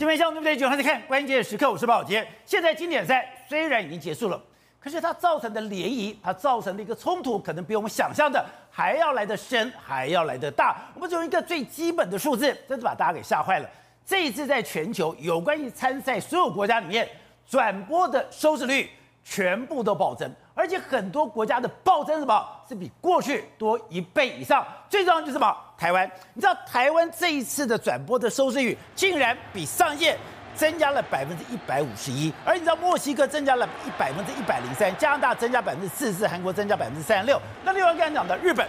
今天下午对不对？九号再看关键时刻，我是宝杰。现在经典赛虽然已经结束了，可是它造成的涟漪，它造成的一个冲突，可能比我们想象的还要来得深，还要来得大。我们只用一个最基本的数字，真是把大家给吓坏了。这一次在全球有关于参赛所有国家里面，转播的收视率全部都暴增，而且很多国家的暴增什么，是比过去多一倍以上。最重要就是什么？台湾，你知道台湾这一次的转播的收视率竟然比上届增加了百分之一百五十一，而你知道墨西哥增加了一百分之一百零三，加拿大增加百分之四十四，韩国增加百分之三十六。那另外刚才讲的日本。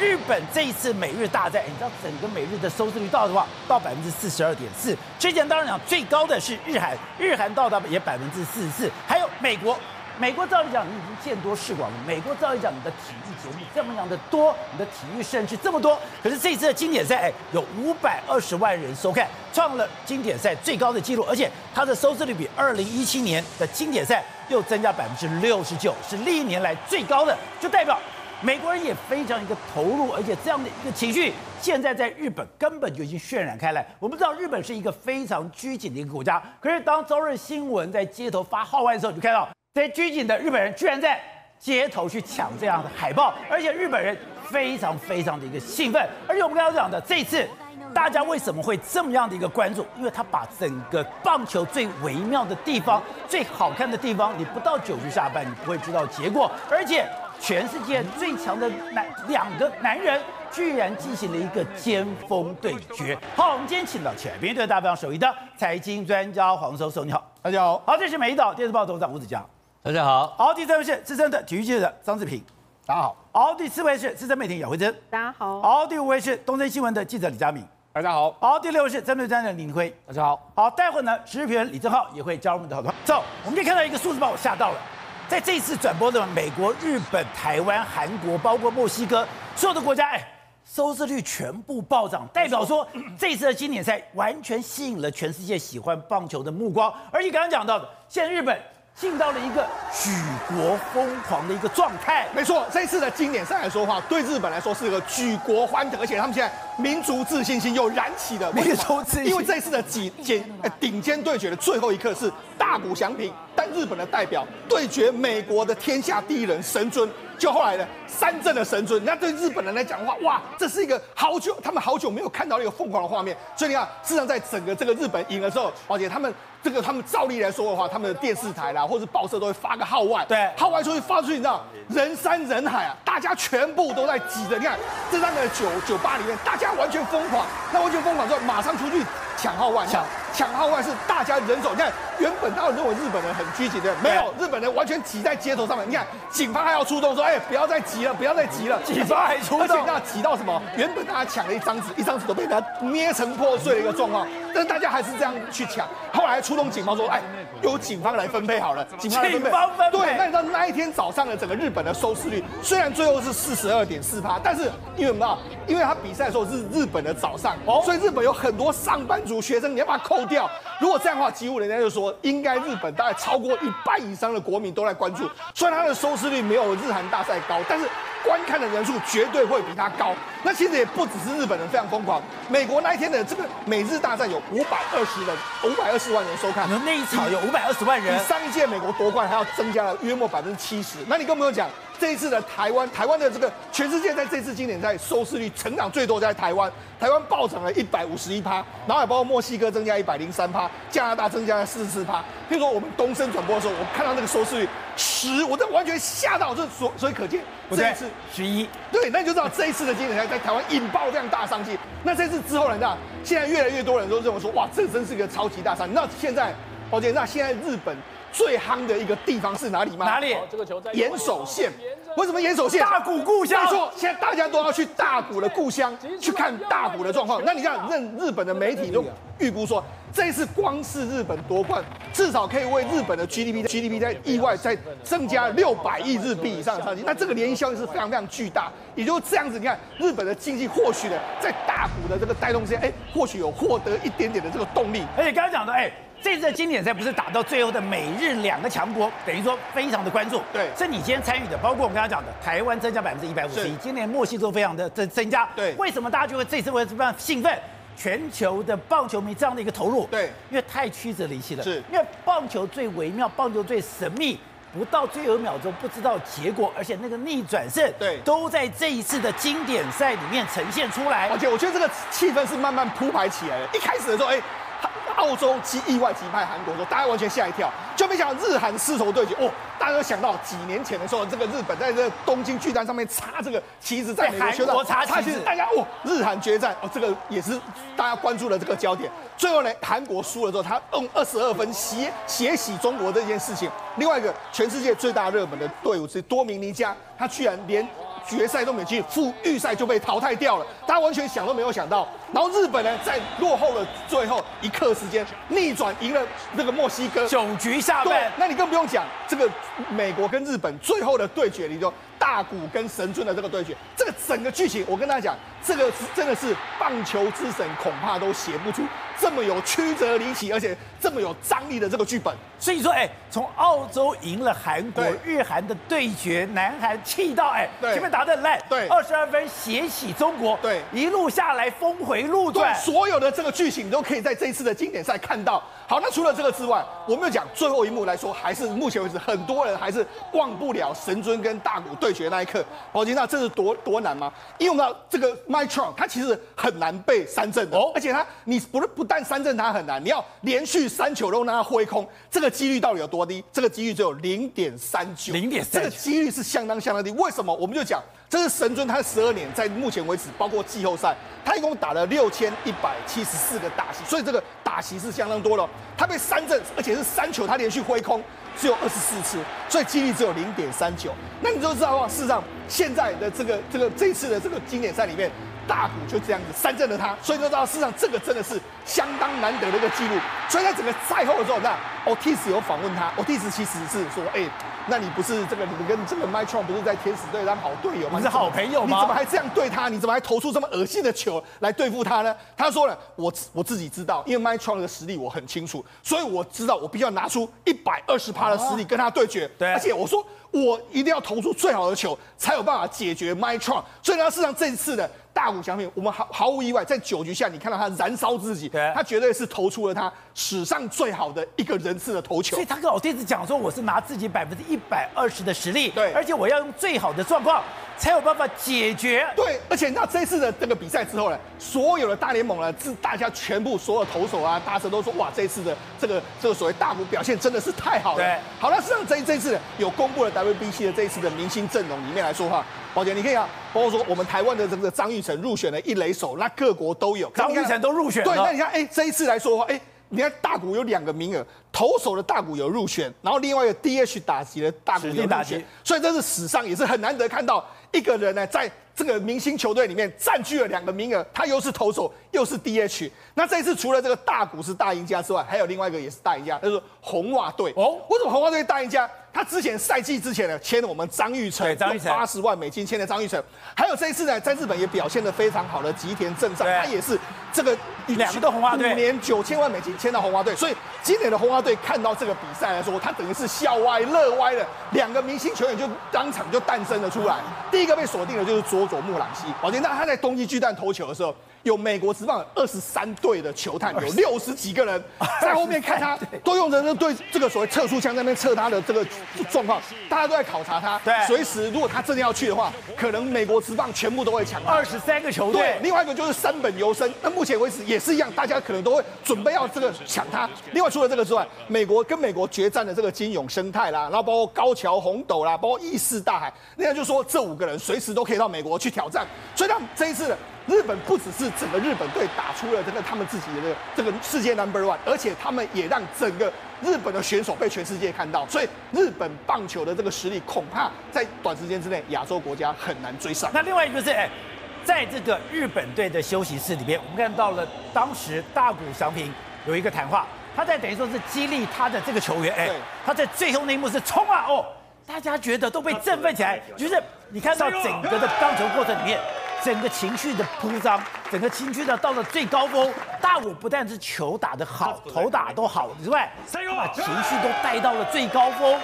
日本这一次美日大战，你知道整个美日的收视率到的话，到百分之四十二点四。之前当然讲最高的是日韩，日韩到达也百分之四十四。还有美国，美国照理讲你已经见多识广了，美国照理讲你的体育节目这么样的多，你的体育盛事这么多，可是这次的经典赛，哎，有五百二十万人收看，创了经典赛最高的纪录，而且它的收视率比二零一七年的经典赛又增加百分之六十九，是历年来最高的，就代表。美国人也非常一个投入，而且这样的一个情绪，现在在日本根本就已经渲染开来。我们知道日本是一个非常拘谨的一个国家，可是当朝日新闻在街头发号外的时候，你就看到这些拘谨的日本人居然在街头去抢这样的海报，而且日本人非常非常的一个兴奋。而且我们刚刚讲的这一次，大家为什么会这么样的一个关注？因为他把整个棒球最微妙的地方、最好看的地方，你不到九局下半，你不会知道结果，而且。全世界最强的男两个男人，居然进行了一个尖峰对决。好，我们今天请到前面对大方首义的财经专家黄叔叔，你好，大家好。好，这是美丽岛电视报董事长吴子嘉，大家好。好，第三位是资深的体育记者张志平，大家好。好，第四位是资深媒体姚慧珍，大家好。好，第五位是东森新闻的记者李佳敏，大家好。好，第六位是战队战的林辉，大家好。好，待会呢，时事评论李正浩也会加入我们的讨论。走，我们可以看到一个数字把我吓到了。在这次转播的美国、日本、台湾、韩国，包括墨西哥，所有的国家，哎，收视率全部暴涨，代表说这次的经典赛完全吸引了全世界喜欢棒球的目光。而且刚刚讲到的，现在日本进到了一个举国疯狂的一个状态。没错，这次的经典赛来说的话，对日本来说是一个举国欢腾，而且他们现在民族自信心又燃起了。民族自信，因为这次的几尖顶尖对决的最后一刻是大谷翔平。但日本的代表对决美国的天下第一人神尊，就后来的三镇的神尊，那对日本人来讲的话，哇，这是一个好久他们好久没有看到一个疯狂的画面。所以你看，事实上在整个这个日本赢了之后，而且他们这个他们照例来说的话，他们的电视台啦或者报社都会发个号外，对，号外出去发出去，你知道人山人海啊，大家全部都在挤着。你看这三个酒酒吧里面，大家完全疯狂，那完全疯狂之后，马上出去抢号外，抢抢号外是大家人手，你看。原本大家认为日本人很拘谨的，没有，日本人完全挤在街头上面。你看，警方还要出动，说：“哎，不要再挤了，不要再挤了。”警方还出动，而且那挤到什么？原本大家抢了一张纸，一张纸都被他捏成破碎的一个状况，但是大家还是这样去抢。后来出动警方说：“哎，由警方来分配好了。”警方分配。对，那你知道那一天早上的整个日本的收视率，虽然最后是四十二点四趴，但是因为什么？因为他比赛的时候是日本的早上，所以日本有很多上班族学生，你要把它扣掉。如果这样的话，几乎人家就说应该日本。大概超过一半以上的国民都在关注，虽然它的收视率没有日韩大赛高，但是观看的人数绝对会比它高。那其实也不只是日本人非常疯狂，美国那一天的这个美日大战有五百二十人，五百二十万人收看。那一场有五百二十万人，比上一届美国夺冠还要增加了约莫百分之七十。那你跟朋友讲？这一次的台湾，台湾的这个全世界在这次经典赛收视率成长最多在台湾，台湾暴涨了一百五十一趴，然后也包括墨西哥增加一百零三趴，加拿大增加了四十四趴。譬如说我们东森转播的时候，我看到那个收视率十，我这完全吓到，这所所以可见这一次十一，对，那你就知道这一次的经典赛在台湾引爆这样大商机。那这次之后呢，现在越来越多人都认为说，哇，这真是一个超级大商机。你知道现在，宝杰，那现在日本。最夯的一个地方是哪里吗？哪里？这个球在岩手县。为什么岩手县？大谷故乡。没错，现在大家都要去大谷的故乡去看大谷的状况。那你看，任日本的媒体都预估说，这一次光是日本夺冠，至少可以为日本的 GDP GDP 在意外再增加六百亿日币以上的商机。那这个涟漪效应是非常非常巨大。也就这样子，你看日本的经济或许呢，在大谷的这个带动之下，哎，或许有获得一点点的这个动力。而且刚才讲的，哎。这次的经典赛不是打到最后的美日两个强国，等于说非常的关注。对，是你今天参与的，包括我们刚刚讲的台湾增加百分之一百五十一，今年墨西哥非常的增增加。对，为什么大家就会这次会这么兴奋？全球的棒球迷这样的一个投入。对，因为太曲折离奇了。是，因为棒球最微妙，棒球最神秘，不到最后一秒钟不知道结果，而且那个逆转胜，对，都在这一次的经典赛里面呈现出来。而且我觉得这个气氛是慢慢铺排起来的。一开始的时候，哎。澳洲击意外击败韩国的时候，大家完全吓一跳，就没想到日韩丝绸对决哦。大家都想到几年前的时候，这个日本在这个东京巨蛋上面插这个旗子，在美国插旗子，大家哦，日韩决战哦，这个也是大家关注的这个焦点。最后呢，韩国输了之后，他用二十二分血血洗中国这件事情。另外一个，全世界最大热门的队伍是多明尼加，他居然连。决赛都没进，复预赛就被淘汰掉了，大家完全想都没有想到。然后日本呢，在落后的最后一刻时间逆转赢了那个墨西哥，九局下半。那你更不用讲，这个美国跟日本最后的对决，你就大谷跟神尊的这个对决，这个整个剧情，我跟大家讲，这个是真的是棒球之神恐怕都写不出这么有曲折离奇，而且这么有张力的这个剧本。所以说，哎，从澳洲赢了韩国，日韩的对决，南韩气到哎，对前面打的很烂，对，二十二分血洗中国，对，一路下来峰回路转，所有的这个剧情你都可以在这一次的经典赛看到。好，那除了这个之外，我们要讲最后一幕来说，还是目前为止很多人还是忘不了神尊跟大谷对决那一刻。宝金，那这是多多难吗？因为我们知道这个 Mike Trout 他其实很难被三振的，哦，而且他你不是不但三振他很难，你要连续三球都让他挥空，这个几率到底有多低？这个几率只有零点三九，零点三，这个几率是相当相当低。为什么？我们就讲，这是神尊，他十二年在目前为止，包括季后赛，他一共打了六千一百七十四个打席，所以这个打席是相当多了。他被三振，而且是三球，他连续挥空只有二十四次，所以几率只有零点三九。那你就知道，事实上现在的这个这个这一次的这个经典赛里面。大股就这样子三振了他，所以就知道事实上这个真的是相当难得的一个记录。所以在整个赛后的时候，那 Otis 有访问他，Otis 其实是说，哎、欸，那你不是这个你跟这个 Trout 不是在天使队当好队友吗？你是好朋友吗？你怎么还这样对他？你怎么还投出这么恶心的球来对付他呢？他说了，我我自己知道，因为 Trout 的实力我很清楚，所以我知道我必须要拿出一百二十趴的实力跟他对决。对，而且我说我一定要投出最好的球，才有办法解决 Trout。所以呢，事实上这一次的。大谷翔平，我们毫毫无意外，在九局下，你看到他燃烧自己，他绝对是投出了他史上最好的一个人次的投球。所以他跟老弟子讲说，我是拿自己百分之一百二十的实力，对，而且我要用最好的状况才有办法解决。对，而且你知道这一次的这个比赛之后呢，所有的大联盟呢，是大家全部所有投手啊，大神都说，哇，这一次的这个这个所谓大谷表现真的是太好了。对，好了，实际上这这一次有公布了 WBC 的这一次的明星阵容里面来说话。宝杰，你可以啊，包括说我们台湾的这个张玉成入选了一垒手，那各国都有，张玉成都入选了。对，那你看，哎，这一次来说的话，哎，你看大谷有两个名额，投手的大谷有入选，然后另外一个 DH 打击的大谷有入选，所以这是史上也是很难得看到一个人呢，在这个明星球队里面占据了两个名额，他又是投手又是 DH。那这一次除了这个大谷是大赢家之外，还有另外一个也是大赢家，就是红袜队。哦，为什么红袜队大赢家？他之前赛季之前呢，签了我们张玉成，张育成八十万美金签了张玉成，还有这一次呢，在日本也表现的非常好的吉田正尚，他也是这个两个红袜队，五年九千万美金签到红袜队，所以今年的红袜队看到这个比赛来说，他等于是笑歪乐歪了，两个明星球员就当场就诞生了出来。第一个被锁定的就是佐佐木朗希，宝剑，那他在冬季巨蛋投球的时候。有美国职棒二十三队的球探，有六十几个人在后面看他，都用着那对这个所谓测速枪在那边测他的这个状况，大家都在考察他。对，随时如果他真的要去的话，可能美国职棒全部都会抢他。二十三个球队，对，另外一个就是三本由生，那目前为止也是一样，大家可能都会准备要这个抢他。另外除了这个之外，美国跟美国决战的这个金永生态啦，然后包括高桥红斗啦，包括义势大海，那样就说这五个人随时都可以到美国去挑战。所以他们这一次。日本不只是整个日本队打出了这个他们自己的这个世界 number one，而且他们也让整个日本的选手被全世界看到，所以日本棒球的这个实力恐怕在短时间之内亚洲国家很难追上。那另外一个是，哎，在这个日本队的休息室里面，我们看到了当时大谷翔平有一个谈话，他在等于说是激励他的这个球员，哎，他在最后那一幕是冲啊哦，大家觉得都被振奋起来，就是你看到整个的棒球过程里面。整个情绪的铺张，整个情绪呢到了最高峰。大谷不但是球打得好，投打都好之外，他把情绪都带到了最高峰。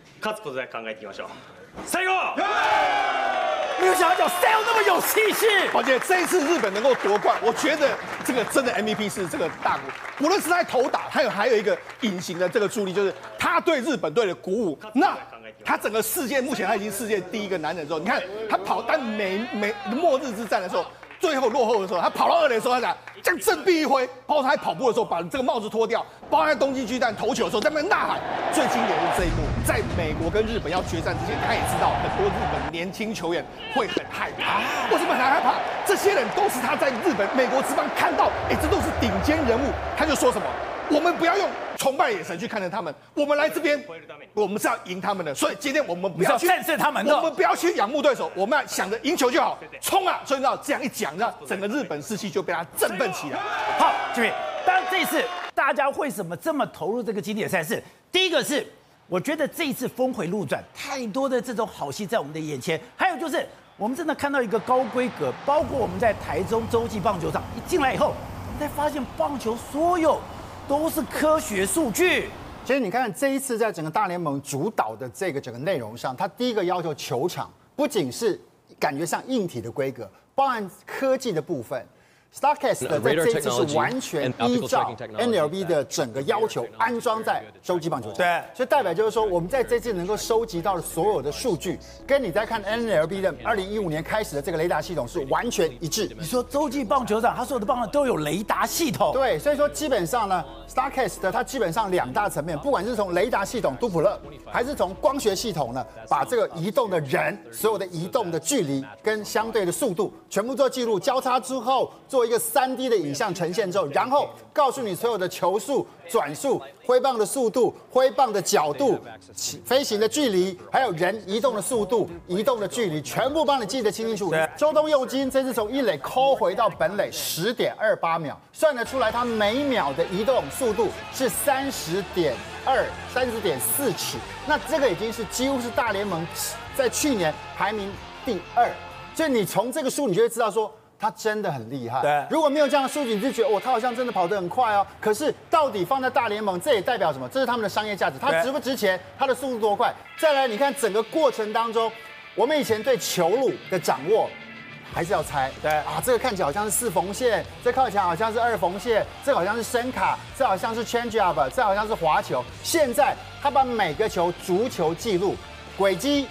没有想到谁有那么有气势。宝杰，这一次日本能够夺冠，我觉得这个真的 MVP 是这个大谷，无论是在投打，还有还有一个隐形的这个助力，就是他对日本队的鼓舞。那他整个世界目前他已经世界第一个男人之后，你看他跑，但每每末日之战的时候。最后落后的时候，他跑到二垒的时候，他讲这样振臂一挥，包括他在跑步的时候把这个帽子脱掉，包括在东京巨蛋投球的时候在那边呐喊。最经典的是这一幕，在美国跟日本要决战之前，他也知道很多日本年轻球员会很害怕。为什么很害怕？这些人都是他在日本、美国之棒看到，哎，这都是顶尖人物，他就说什么。我们不要用崇拜眼神去看着他们，我们来这边，我们是要赢他们的。所以今天我们不要去战胜他们，我们不要去仰慕对手，我们要想着赢球就好，冲啊！所以你知道这样一讲，让整个日本士气就被他振奋起来。好，这边，当然这一次大家为什么这么投入这个经典赛事？第一个是我觉得这一次峰回路转，太多的这种好戏在我们的眼前，还有就是我们真的看到一个高规格，包括我们在台中洲际棒球场一进来以后，我们才发现棒球所有。都是科学数据。其实你看这一次在整个大联盟主导的这个整个内容上，他第一个要求球场不仅是感觉上硬体的规格，包含科技的部分。Statcast 的在这一次是完全依照 NLB 的整个要求安装在洲际棒球场，对，所以代表就是说，我们在这次能够收集到的所有的数据，跟你在看 NLB 的二零一五年开始的这个雷达系统是完全一致。你说洲际棒球场，它所有的棒都有雷达系统，对，所以说基本上呢，Starcast 它基本上两大层面，不管是从雷达系统杜普勒，还是从光学系统呢，把这个移动的人所有的移动的距离跟相对的速度全部做记录，交叉之后做。一个三 D 的影像呈现之后，然后告诉你所有的球速、转速、挥棒的速度、挥棒的角度、飞行的距离，还有人移动的速度、移动的距离，全部帮你记得清清楚楚。周东佑金这次从一垒抠回到本垒十点二八秒，算得出来他每秒的移动速度是三十点二、三十点四尺。那这个已经是几乎是大联盟在去年排名第二。所以你从这个数，你就会知道说。他真的很厉害。对，如果没有这样的数据，你就觉得哦，他好像真的跑得很快哦。可是到底放在大联盟，这也代表什么？这是他们的商业价值。他值不值钱？他的速度多快？再来，你看整个过程当中，我们以前对球路的掌握还是要猜。对啊，这个看起来好像是四缝线，这看起来好像是二缝线，这好像是伸卡，这好像是 change up，这好像是滑球。现在他把每个球足球记录轨迹，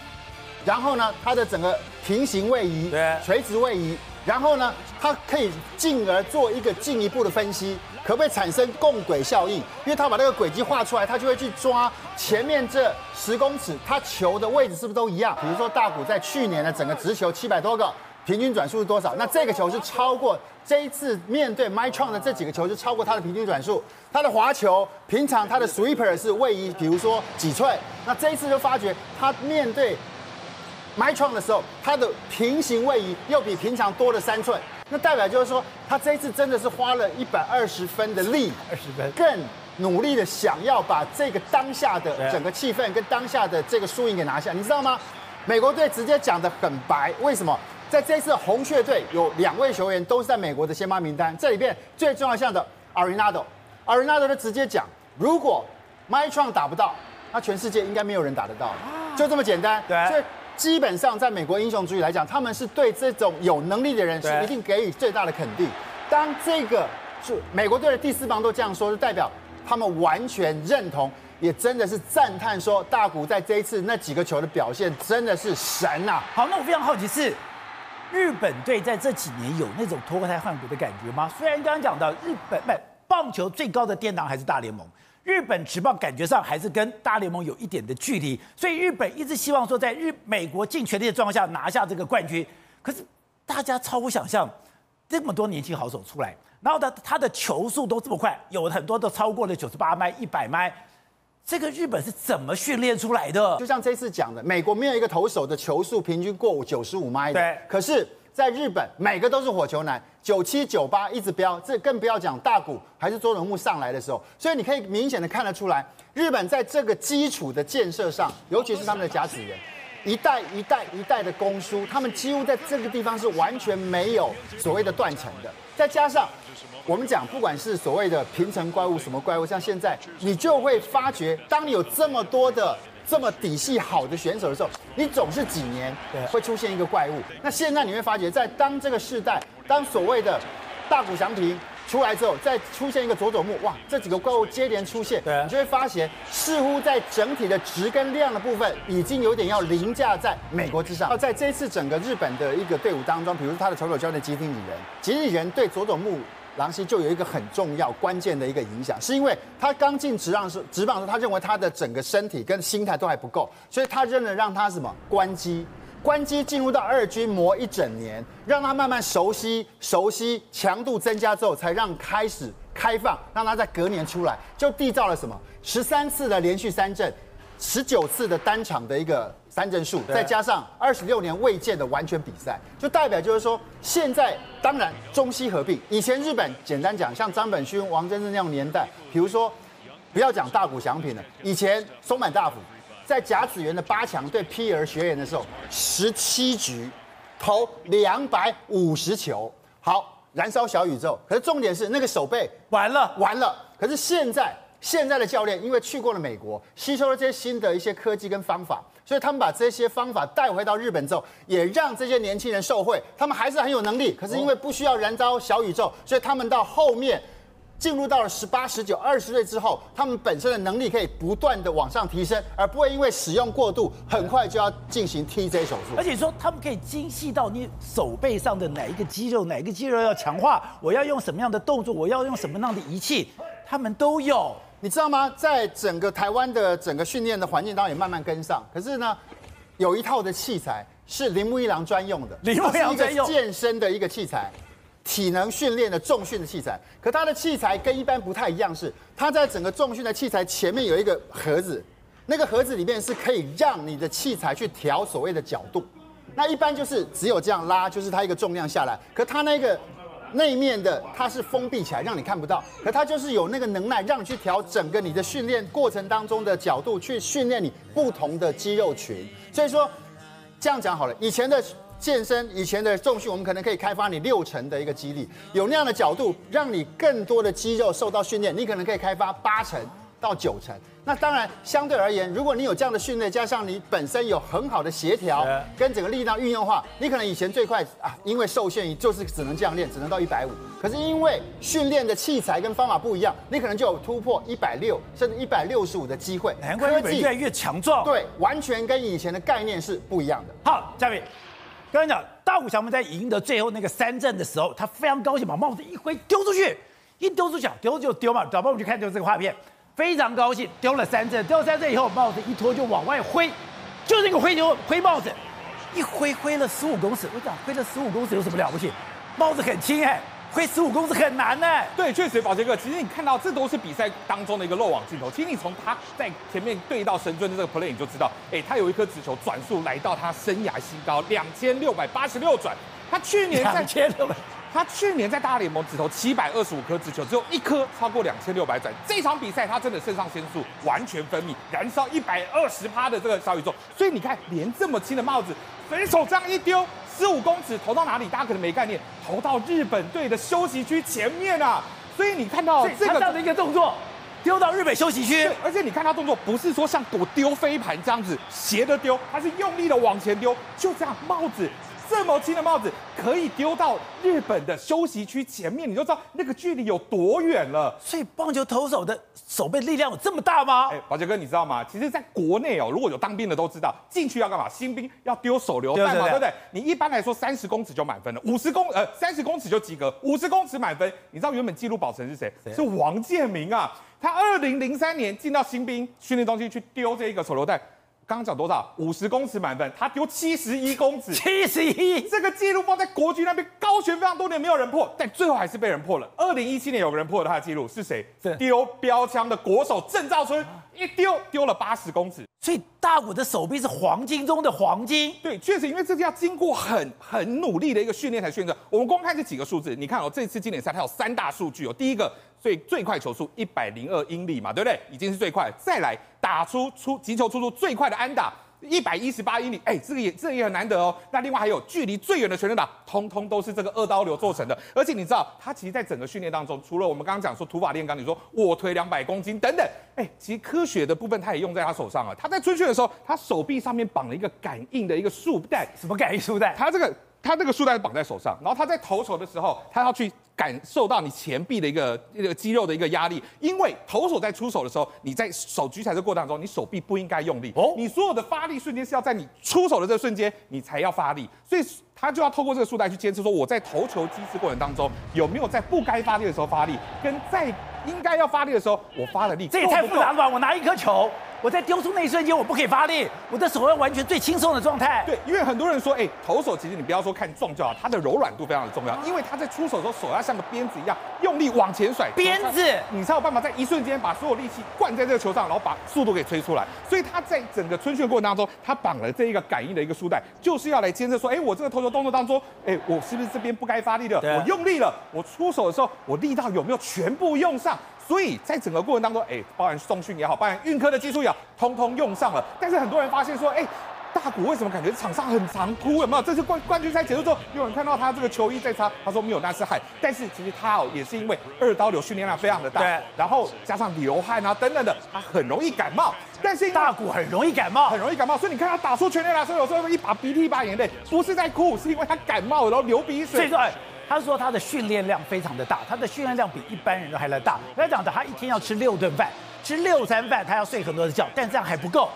然后呢，它的整个平行位移，对，垂直位移。然后呢，它可以进而做一个进一步的分析，可不可以产生共轨效应？因为它把那个轨迹画出来，它就会去抓前面这十公尺，它球的位置是不是都一样？比如说大谷在去年的整个直球七百多个，平均转速是多少？那这个球是超过这一次面对 Micron 的这几个球是超过它的平均转速。它的滑球平常它的 sweeper 是位移，比如说几寸，那这一次就发觉它面对。Micron 的时候，它的平行位移又比平常多了三寸，那代表就是说，他这一次真的是花了一百二十分的力，二十分，更努力的想要把这个当下的整个气氛跟当下的这个输赢给拿下，你知道吗？美国队直接讲的很白，为什么？在这次红雀队有两位球员都是在美国的先发名单，这里边最重要项的 Arenado，Arenado 就直接讲，如果 m y t r o n 打不到，那全世界应该没有人打得到，就这么简单。对。所以基本上，在美国英雄主义来讲，他们是对这种有能力的人是一定给予最大的肯定。当这个就美国队的第四棒都这样说，就代表他们完全认同，也真的是赞叹说，大谷在这一次那几个球的表现真的是神呐！好，那我非常好奇是，日本队在这几年有那种脱胎换骨的感觉吗？虽然刚刚讲到日本不棒球最高的殿堂还是大联盟。日本职棒感觉上还是跟大联盟有一点的距离，所以日本一直希望说在日美国尽全力的状况下拿下这个冠军。可是大家超乎想象，这么多年轻好手出来，然后他他的球速都这么快，有很多都超过了九十八迈、一百迈。这个日本是怎么训练出来的？就像这次讲的，美国没有一个投手的球速平均过九十五迈的。对，可是。在日本，每个都是火球男，九七九八一直飙，这更不要讲大谷还是佐佐木上来的时候，所以你可以明显的看得出来，日本在这个基础的建设上，尤其是他们的甲子园，一代一代一代的攻输，他们几乎在这个地方是完全没有所谓的断层的。再加上我们讲，不管是所谓的平成怪物什么怪物，像现在你就会发觉，当你有这么多的这么底细好的选手的时候，你总是几年会出现一个怪物。那现在你会发觉，在当这个世代，当所谓的大谷翔平出来之后，再出现一个佐佐木，哇，这几个怪物接连出现，你就会发现，似乎在整体的值跟量的部分，已经有点要凌驾在美国之上。那在这一次整个日本的一个队伍当中，比如说他的投手教练吉田理人，吉田理人对佐佐木。郎溪就有一个很重要、关键的一个影响，是因为他刚进职棒时，职棒时他认为他的整个身体跟心态都还不够，所以他认了让他什么？关机，关机进入到二军磨一整年，让他慢慢熟悉、熟悉，强度增加之后，才让开始开放，让他在隔年出来，就缔造了什么？十三次的连续三振，十九次的单场的一个。三振数，再加上二十六年未见的完全比赛，就代表就是说，现在当然中西合并。以前日本简单讲，像张本勋、王贞治那种年代，比如说不要讲大谷翔平了，以前松满大辅在甲子园的八强对 P 儿学员的时候，十七局投两百五十球，好燃烧小宇宙。可是重点是那个手背完了完了。可是现在现在的教练因为去过了美国，吸收了这些新的一些科技跟方法。所以他们把这些方法带回到日本之后，也让这些年轻人受惠。他们还是很有能力，可是因为不需要燃烧小宇宙，所以他们到后面进入到了十八、十九、二十岁之后，他们本身的能力可以不断的往上提升，而不会因为使用过度，很快就要进行 TJ 手术。而且说他们可以精细到你手背上的哪一个肌肉，哪一个肌肉要强化，我要用什么样的动作，我要用什么样的仪器，他们都有。你知道吗？在整个台湾的整个训练的环境当中也慢慢跟上。可是呢，有一套的器材是铃木一郎专用的，铃木一郎专用健身的一个器材，体能训练的重训的器材。可它的器材跟一般不太一样，是它在整个重训的器材前面有一个盒子，那个盒子里面是可以让你的器材去调所谓的角度。那一般就是只有这样拉，就是它一个重量下来。可它那个。那一面的它是封闭起来，让你看不到。可它就是有那个能耐，让你去调整个你的训练过程当中的角度，去训练你不同的肌肉群。所以说，这样讲好了，以前的健身，以前的重训，我们可能可以开发你六成的一个肌力，有那样的角度，让你更多的肌肉受到训练，你可能可以开发八成到九成。那当然，相对而言，如果你有这样的训练，加上你本身有很好的协调跟整个力量运用的话，你可能以前最快啊，因为受限于就是只能这样练，只能到一百五。可是因为训练的器材跟方法不一样，你可能就有突破一百六甚至一百六十五的机会。难怪越来越强壮。对，完全跟以前的概念是不一样的。好，嘉宾，刚才讲大谷翔平在赢得最后那个三阵的时候，他非常高兴，把帽子一挥丢出去，一丢出去，丢就丢嘛。找不我们去看就这个画面。非常高兴，丢了三振，丢了三振以后，帽子一脱就往外挥，就是那个挥球挥帽子，一挥挥了十五公尺。我讲挥了十五公尺有什么了不起？帽子很轻哎，挥十五公尺很难呢。对，确实，宝杰哥，其实你看到这都是比赛当中的一个漏网镜头。其实你从他在前面对到神尊的这个 play 你就知道，哎，他有一颗直球转速来到他生涯新高两千六百八十六转。他去年在两千六百。他去年在大联盟只投七百二十五颗直球，只有一颗超过两千六百转。这场比赛他真的肾上腺素完全分泌，燃烧一百二十趴的这个小宇宙。所以你看，连这么轻的帽子，随手这样一丢，十五公尺投到哪里？大家可能没概念，投到日本队的休息区前面啊！所以你看到这个这样的一个动作，丢到日本休息区，而且你看他动作不是说像躲丢飞盘这样子斜的丢，他是用力的往前丢，就这样帽子。这么轻的帽子可以丢到日本的休息区前面，你就知道那个距离有多远了。所以棒球投手的手背力量有这么大吗？哎，宝杰哥，你知道吗？其实，在国内哦，如果有当兵的都知道，进去要干嘛？新兵要丢手榴弹嘛，对，不对？你一般来说三十公尺就满分了，五十公呃三十公尺就及格，五十公尺满分。你知道原本纪录保持人是谁？谁？是王建民啊！他二零零三年进到新兵训练中心去丢这一个手榴弹。刚刚讲多少？五十公尺满分，他丢七十一公尺，七十一，这个记录放在国军那边高悬非常多年没有人破，但最后还是被人破了。二零一七年有个人破了他的记录，是谁？是丢标枪的国手郑兆春，一丢丢了八十公尺。所以大谷的手臂是黄金中的黄金。对，确实，因为这是要经过很很努力的一个训练才训练。我们光看这几个数字，你看哦，这次经典赛它有三大数据哦，第一个。最最快球速一百零二英里嘛，对不对？已经是最快。再来打出出击球出出最快的安打一百一十八英里，哎，这个也这个也很难得哦。那另外还有距离最远的全垒打，通通都是这个二刀流做成的。而且你知道，他其实在整个训练当中，除了我们刚刚讲说土法炼钢，你说卧推两百公斤等等，哎，其实科学的部分他也用在他手上啊。他在春训的时候，他手臂上面绑了一个感应的一个束带，什么感应束带？他这个。他这个束带绑在手上，然后他在投球的时候，他要去感受到你前臂的一个一个肌肉的一个压力，因为投手在出手的时候，你在手举起来的过程当中，你手臂不应该用力哦，你所有的发力瞬间是要在你出手的这个瞬间，你才要发力，所以他就要透过这个束带去监测说我在投球机制过程当中有没有在不该发力的时候发力，跟在应该要发力的时候我发了力，这也太复杂了吧？我拿一颗球。我在丢出那一瞬间，我不可以发力，我的手要完全最轻松的状态。对，因为很多人说，哎，投手其实你不要说看壮就好，它的柔软度非常的重要，因为他在出手的时候，手要像个鞭子一样用力往前甩。鞭子，你才有办法在一瞬间把所有力气灌在这个球上，然后把速度给吹出来。所以他在整个春训过程当中，他绑了这一个感应的一个束带，就是要来监测说，哎，我这个投球动作当中，哎，我是不是这边不该发力的？我用力了，我出手的时候，我力道有没有全部用上？所以在整个过程当中，哎、欸，包含送训也好，包含运科的技术也好，通通用上了。但是很多人发现说，哎、欸，大谷为什么感觉场上很常哭？有没有？这次冠冠军赛结束之后，有人看到他这个球衣在擦，他说没有，那是汗。但是其实他哦，也是因为二刀流训练量非常的大，对，然后加上流汗啊等等的，他很容易感冒。但是大谷很容易感冒，很容易感冒。所以你看他打出全垒打所以，有时候一把鼻涕一把眼泪，不是在哭，是因为他感冒然后流鼻水。他说他的训练量非常的大，他的训练量比一般人都还来大。他讲的，他一天要吃六顿饭，吃六餐饭，他要睡很多的觉，但这样还不够。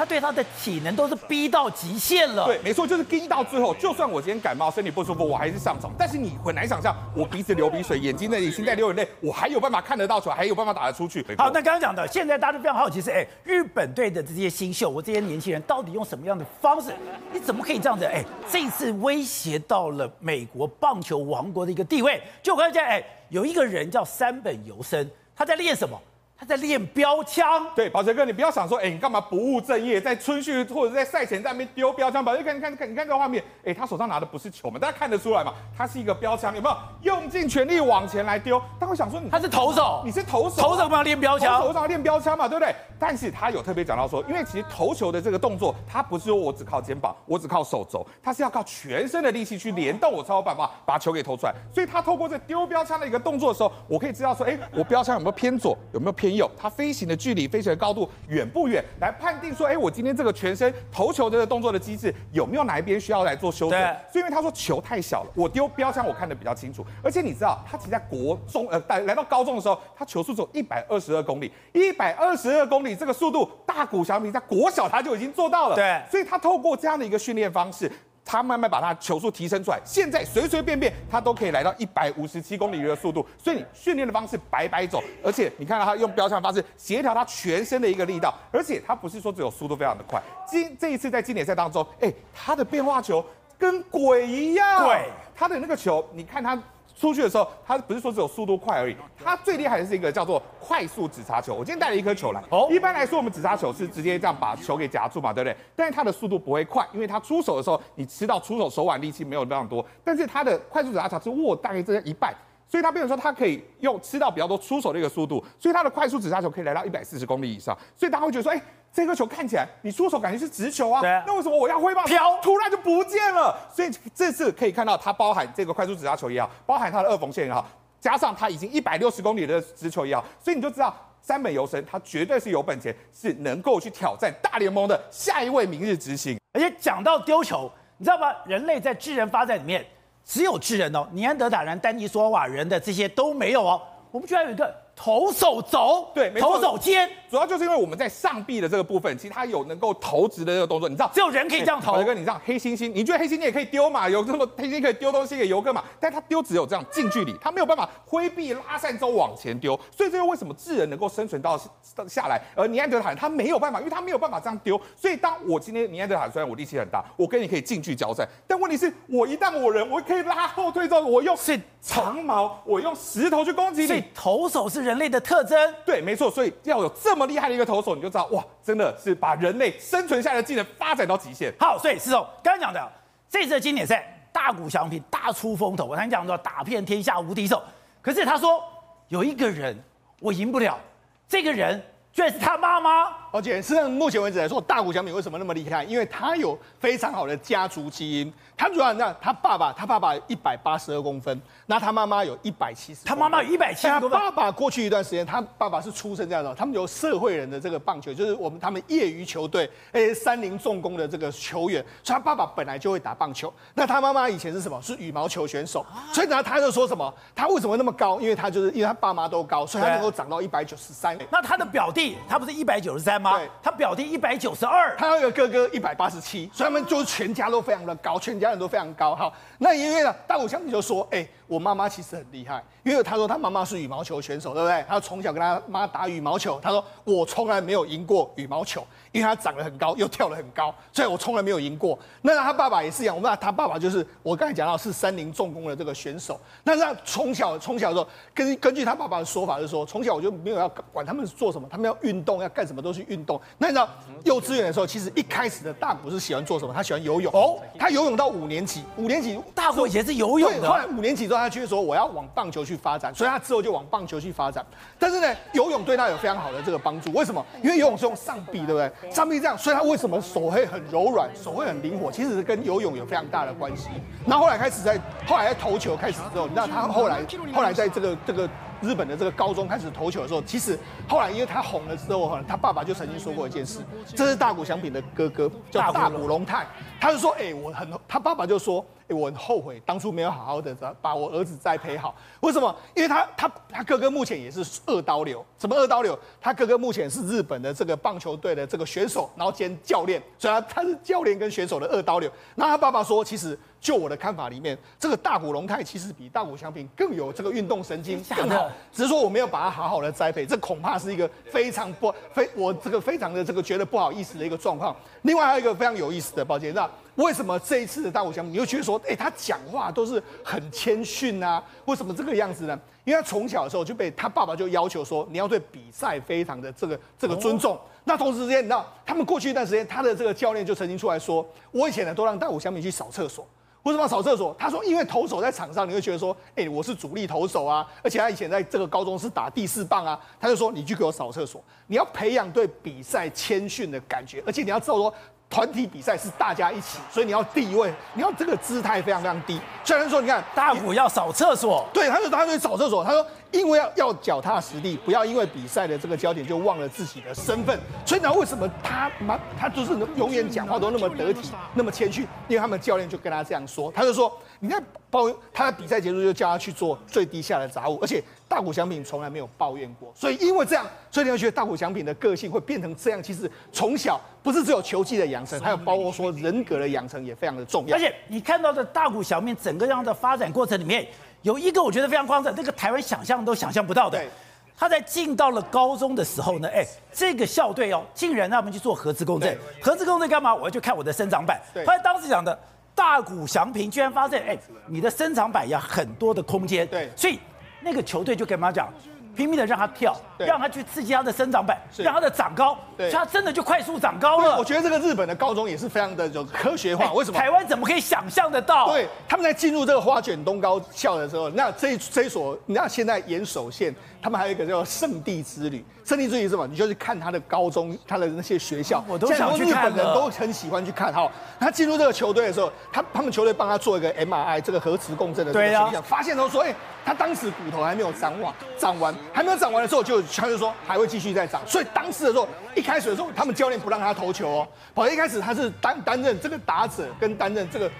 他对他的体能都是逼到极限了。对，没错，就是逼到最后，就算我今天感冒，身体不舒服，我还是上场。但是你很难想象，我鼻子流鼻水，眼睛那里心在流眼泪，我还有办法看得到球，还有办法打得出去。好，那刚刚讲的，现在大家都非常好奇是，哎，日本队的这些新秀，我这些年轻人到底用什么样的方式？你怎么可以这样子？哎，这次威胁到了美国棒球王国的一个地位。就我刚才讲，哎，有一个人叫山本由生，他在练什么？他在练标枪，对，宝杰哥，你不要想说，哎，你干嘛不务正业，在春训或者在赛前在那边丢标枪？宝杰哥，你看，你看，你看这个画面，哎，他手上拿的不是球嘛？大家看得出来嘛？他是一个标枪，有没有用尽全力往前来丢？他会想说你，他是投手，你是投手，投手不要练标枪，投手上要练标枪嘛，对不对？但是他有特别讲到说，因为其实投球的这个动作，他不是说我只靠肩膀，我只靠手肘，他是要靠全身的力气去联动，我才有办法把球给投出来。所以他透过这丢标枪的一个动作的时候，我可以知道说，哎，我标枪有没有偏左，有没有偏右？他飞行。的距离、飞行的高度远不远，来判定说，哎，我今天这个全身投球的这个动作的机制有没有哪一边需要来做修正？所以因为他说球太小了，我丢标枪我看的比较清楚，而且你知道，他其实在国中呃，来来到高中的时候，他球速只有一百二十二公里，一百二十二公里这个速度，大谷翔平在国小他就已经做到了。对，所以他透过这样的一个训练方式。他慢慢把他球速提升出来，现在随随便便他都可以来到一百五十七公里的速度，所以你训练的方式白白走，而且你看到他用标枪的方式协调他全身的一个力道，而且他不是说只有速度非常的快，今这一次在经典赛当中，哎，他的变化球跟鬼一样，对，他的那个球，你看他。出去的时候，他不是说只有速度快而已，他最厉害的是一个叫做快速指叉球。我今天带了一颗球来，哦，一般来说我们指叉球是直接这样把球给夹住嘛，对不对？但是它的速度不会快，因为它出手的时候，你吃到出手手腕力气没有那么多，但是它的快速指叉球是握大概这一半。所以它变成说，它可以用吃到比较多出手的一个速度，所以它的快速指叉球可以来到一百四十公里以上。所以大家会觉得说，哎，这颗球看起来你出手感觉是直球啊，那为什么我要挥棒飘突然就不见了？所以这次可以看到它包含这个快速指叉球也好，包含它的二缝线也好，加上它已经一百六十公里的直球也好，所以你就知道三本由伸他绝对是有本钱，是能够去挑战大联盟的下一位明日之星。而且讲到丢球，你知道吗？人类在智人发展里面。只有智人哦，尼安德塔人、丹尼索瓦人的这些都没有哦。我们居然有一个。投手肘，对，投手肩，主要就是因为我们在上臂的这个部分，其实它有能够投掷的这个动作，你知道，只有人可以这样投。宝杰哥，你知道黑猩猩，你觉得黑猩猩也可以丢嘛？有这么黑猩猩可以丢东西给游客嘛？但它丢只有这样近距离，它没有办法挥臂拉散之后往前丢，所以这是为什么智人能够生存到下来，而尼安德塔人他没有办法，因为他没有办法这样丢。所以当我今天尼安德塔人虽然我力气很大，我跟你可以近距交战，但问题是我一旦我人，我可以拉后退之后，我用是长矛，我用石头去攻击你。所以投手是人类的特征。对，没错，所以要有这么厉害的一个投手，你就知道哇，真的是把人类生存下来的技能发展到极限。好，所以施总刚刚讲的这次的经典赛，大谷翔平大出风头，我刚讲说打遍天下无敌手，可是他说有一个人我赢不了，这个人居然是他妈妈。而且实际上目前为止来说，大谷翔平为什么那么厉害？因为他有非常好的家族基因。他主要那他爸爸，他爸爸一百八十二公分，那他妈妈有一百七十，他妈妈有一百七十公分。他爸爸过去一段时间，他爸爸是出生这样的，他们有社会人的这个棒球，就是我们他们业余球队，哎，三菱重工的这个球员，所以他爸爸本来就会打棒球。那他妈妈以前是什么？是羽毛球选手。所以呢，他就说什么？他为什么那么高？因为他就是因为他爸妈都高，所以他能够长到一百九十三。那他的表弟，他不是一百九十三吗？对，他表弟一百九十二，他有个哥哥一百八十七，所以他们就是全家都非常的高，全家人都非常高。好。那因为呢，大谷翔平就说：“哎、欸，我妈妈其实很厉害，因为他说他妈妈是羽毛球选手，对不对？他从小跟他妈打羽毛球，他说我从来没有赢过羽毛球，因为他长得很高，又跳得很高，所以我从来没有赢过。那他爸爸也是一样，我们他爸爸就是我刚才讲到是三菱重工的这个选手。那他从小从小的时候，根根据他爸爸的说法是说，从小我就没有要管他们做什么，他们要运动要干什么都去运动。那你知道幼稚园的时候，其实一开始的大谷是喜欢做什么？他喜欢游泳哦，他游泳到五年级，五年级。”大谷以前是游泳的，后来五年级之后，他觉得说我要往棒球去发展，所以他之后就往棒球去发展。但是呢，游泳对他有非常好的这个帮助。为什么？因为游泳是用上臂，对不对？上臂这样，所以他为什么手会很柔软，手会很灵活？其实是跟游泳有非常大的关系。那后来开始在后来在投球开始之后，你知道他后来后来在这个这个。日本的这个高中开始投球的时候，其实后来因为他红了之后，他爸爸就曾经说过一件事，这是大谷翔平的哥哥叫大谷龙太，他就说，哎，我很，他爸爸就说，哎，我很后悔当初没有好好的把我儿子栽培好。为什么？因为他他他哥哥目前也是二刀流，什么二刀流？他哥哥目前是日本的这个棒球队的这个选手，然后兼教练，所以他他是教练跟选手的二刀流。那他爸爸说，其实。就我的看法里面，这个大谷龙太其实比大谷翔平更有这个运动神经更好，只是说我没有把它好好的栽培，这恐怕是一个非常不非我这个非常的这个觉得不好意思的一个状况。另外还有一个非常有意思的，抱歉，那为什么这一次的大谷翔平，你又觉得说，哎，他讲话都是很谦逊啊？为什么这个样子呢？因为他从小的时候就被他爸爸就要求说，你要对比赛非常的这个这个尊重。那同时之间，你知道他们过去一段时间，他的这个教练就曾经出来说，我以前呢都让大谷翔平去扫厕所。为什么要扫厕所？他说，因为投手在场上，你会觉得说，哎、欸，我是主力投手啊，而且他以前在这个高中是打第四棒啊，他就说，你去给我扫厕所，你要培养对比赛谦逊的感觉，而且你要知道说。团体比赛是大家一起，所以你要地位，你要这个姿态非常非常低。虽然说，你看大虎要扫厕所，对，他就他就扫厕所。他说，因为要要脚踏实地，不要因为比赛的这个焦点就忘了自己的身份。所以呢，为什么他妈他就是永远讲话都那么得体，那么谦虚？因为他们教练就跟他这样说，他就说。你看，抱怨他的比赛结束就叫他去做最低下的杂物，而且大谷翔平从来没有抱怨过，所以因为这样，所以你会觉得大谷翔平的个性会变成这样。其实从小不是只有球技的养成，还有包括说人格的养成也非常的重要。而且你看到的大谷翔平整个这样的发展过程里面，有一个我觉得非常夸张，那个台湾想象都想象不到的。他在进到了高中的时候呢，哎，这个校队哦，竟然让他们去做核磁共振。核磁共振干嘛？我要去看我的生长板。对，他当时讲的。大谷翔平居然发现，哎，你的生长板有很多的空间，对，所以那个球队就跟他讲，拼命的让他跳，让他去刺激他的生长板，让他的长高，对，所以他真的就快速长高了。我觉得这个日本的高中也是非常的有科学化，为什么？台湾怎么可以想象得到？对，他们在进入这个花卷东高校的时候，那这这一所，那现在岩手县。他们还有一个叫圣地之旅，圣地之旅是什么？你就去看他的高中，他的那些学校。我都想去看。日本人都很喜欢去看。哈，他进入这个球队的时候，他他们球队帮他做一个 MRI，这个核磁共振的对啊、发现都说，哎、欸，他当时骨头还没有长完，长完还没有长完的时候，就他就说还会继续再长。所以当时的时候，一开始的时候，他们教练不让他投球哦，跑一开始他是担担任这个打者跟担任这个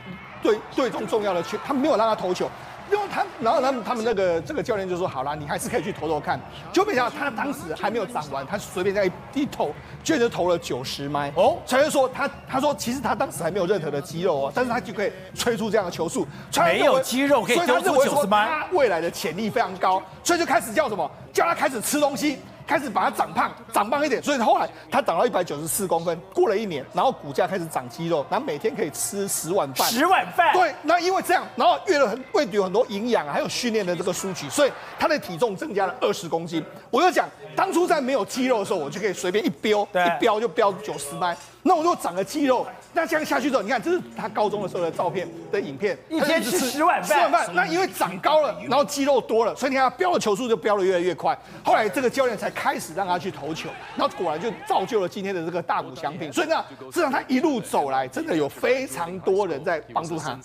队队中重要的球，他没有让他投球。因为他，然后他们他们那个这个教练就说：“好啦，你还是可以去投投看。”就没想到他当时还没有长完，他随便在一,一投，居然就投了九十迈哦。才会说他他说其实他当时还没有任何的肌肉哦，但是他就可以吹出这样的球速。没有肌肉可以丢出九十迈，他未来的潜力非常高，所以就开始叫什么？叫他开始吃东西。开始把它长胖，长胖一点，所以后来它长到一百九十四公分。过了一年，然后骨架开始长肌肉，然后每天可以吃十碗饭。十碗饭。对，那因为这样，然后越了很喂有很多营养，还有训练的这个输取，所以他的体重增加了二十公斤。我就讲，当初在没有肌肉的时候，我就可以随便一飙，一飙就飙九十迈。那我如果长了肌肉，那这样下去之后，你看这是他高中的时候的照片的影片，一天吃十碗饭，十碗饭。那因为长高了，然后肌肉多了，所以你看他飙的球速就飙的越来越快。后来这个教练才开始让他去投球，然后果然就造就了今天的这个大谷翔平。所以呢，这让他一路走来，真的有非常多人在帮助他。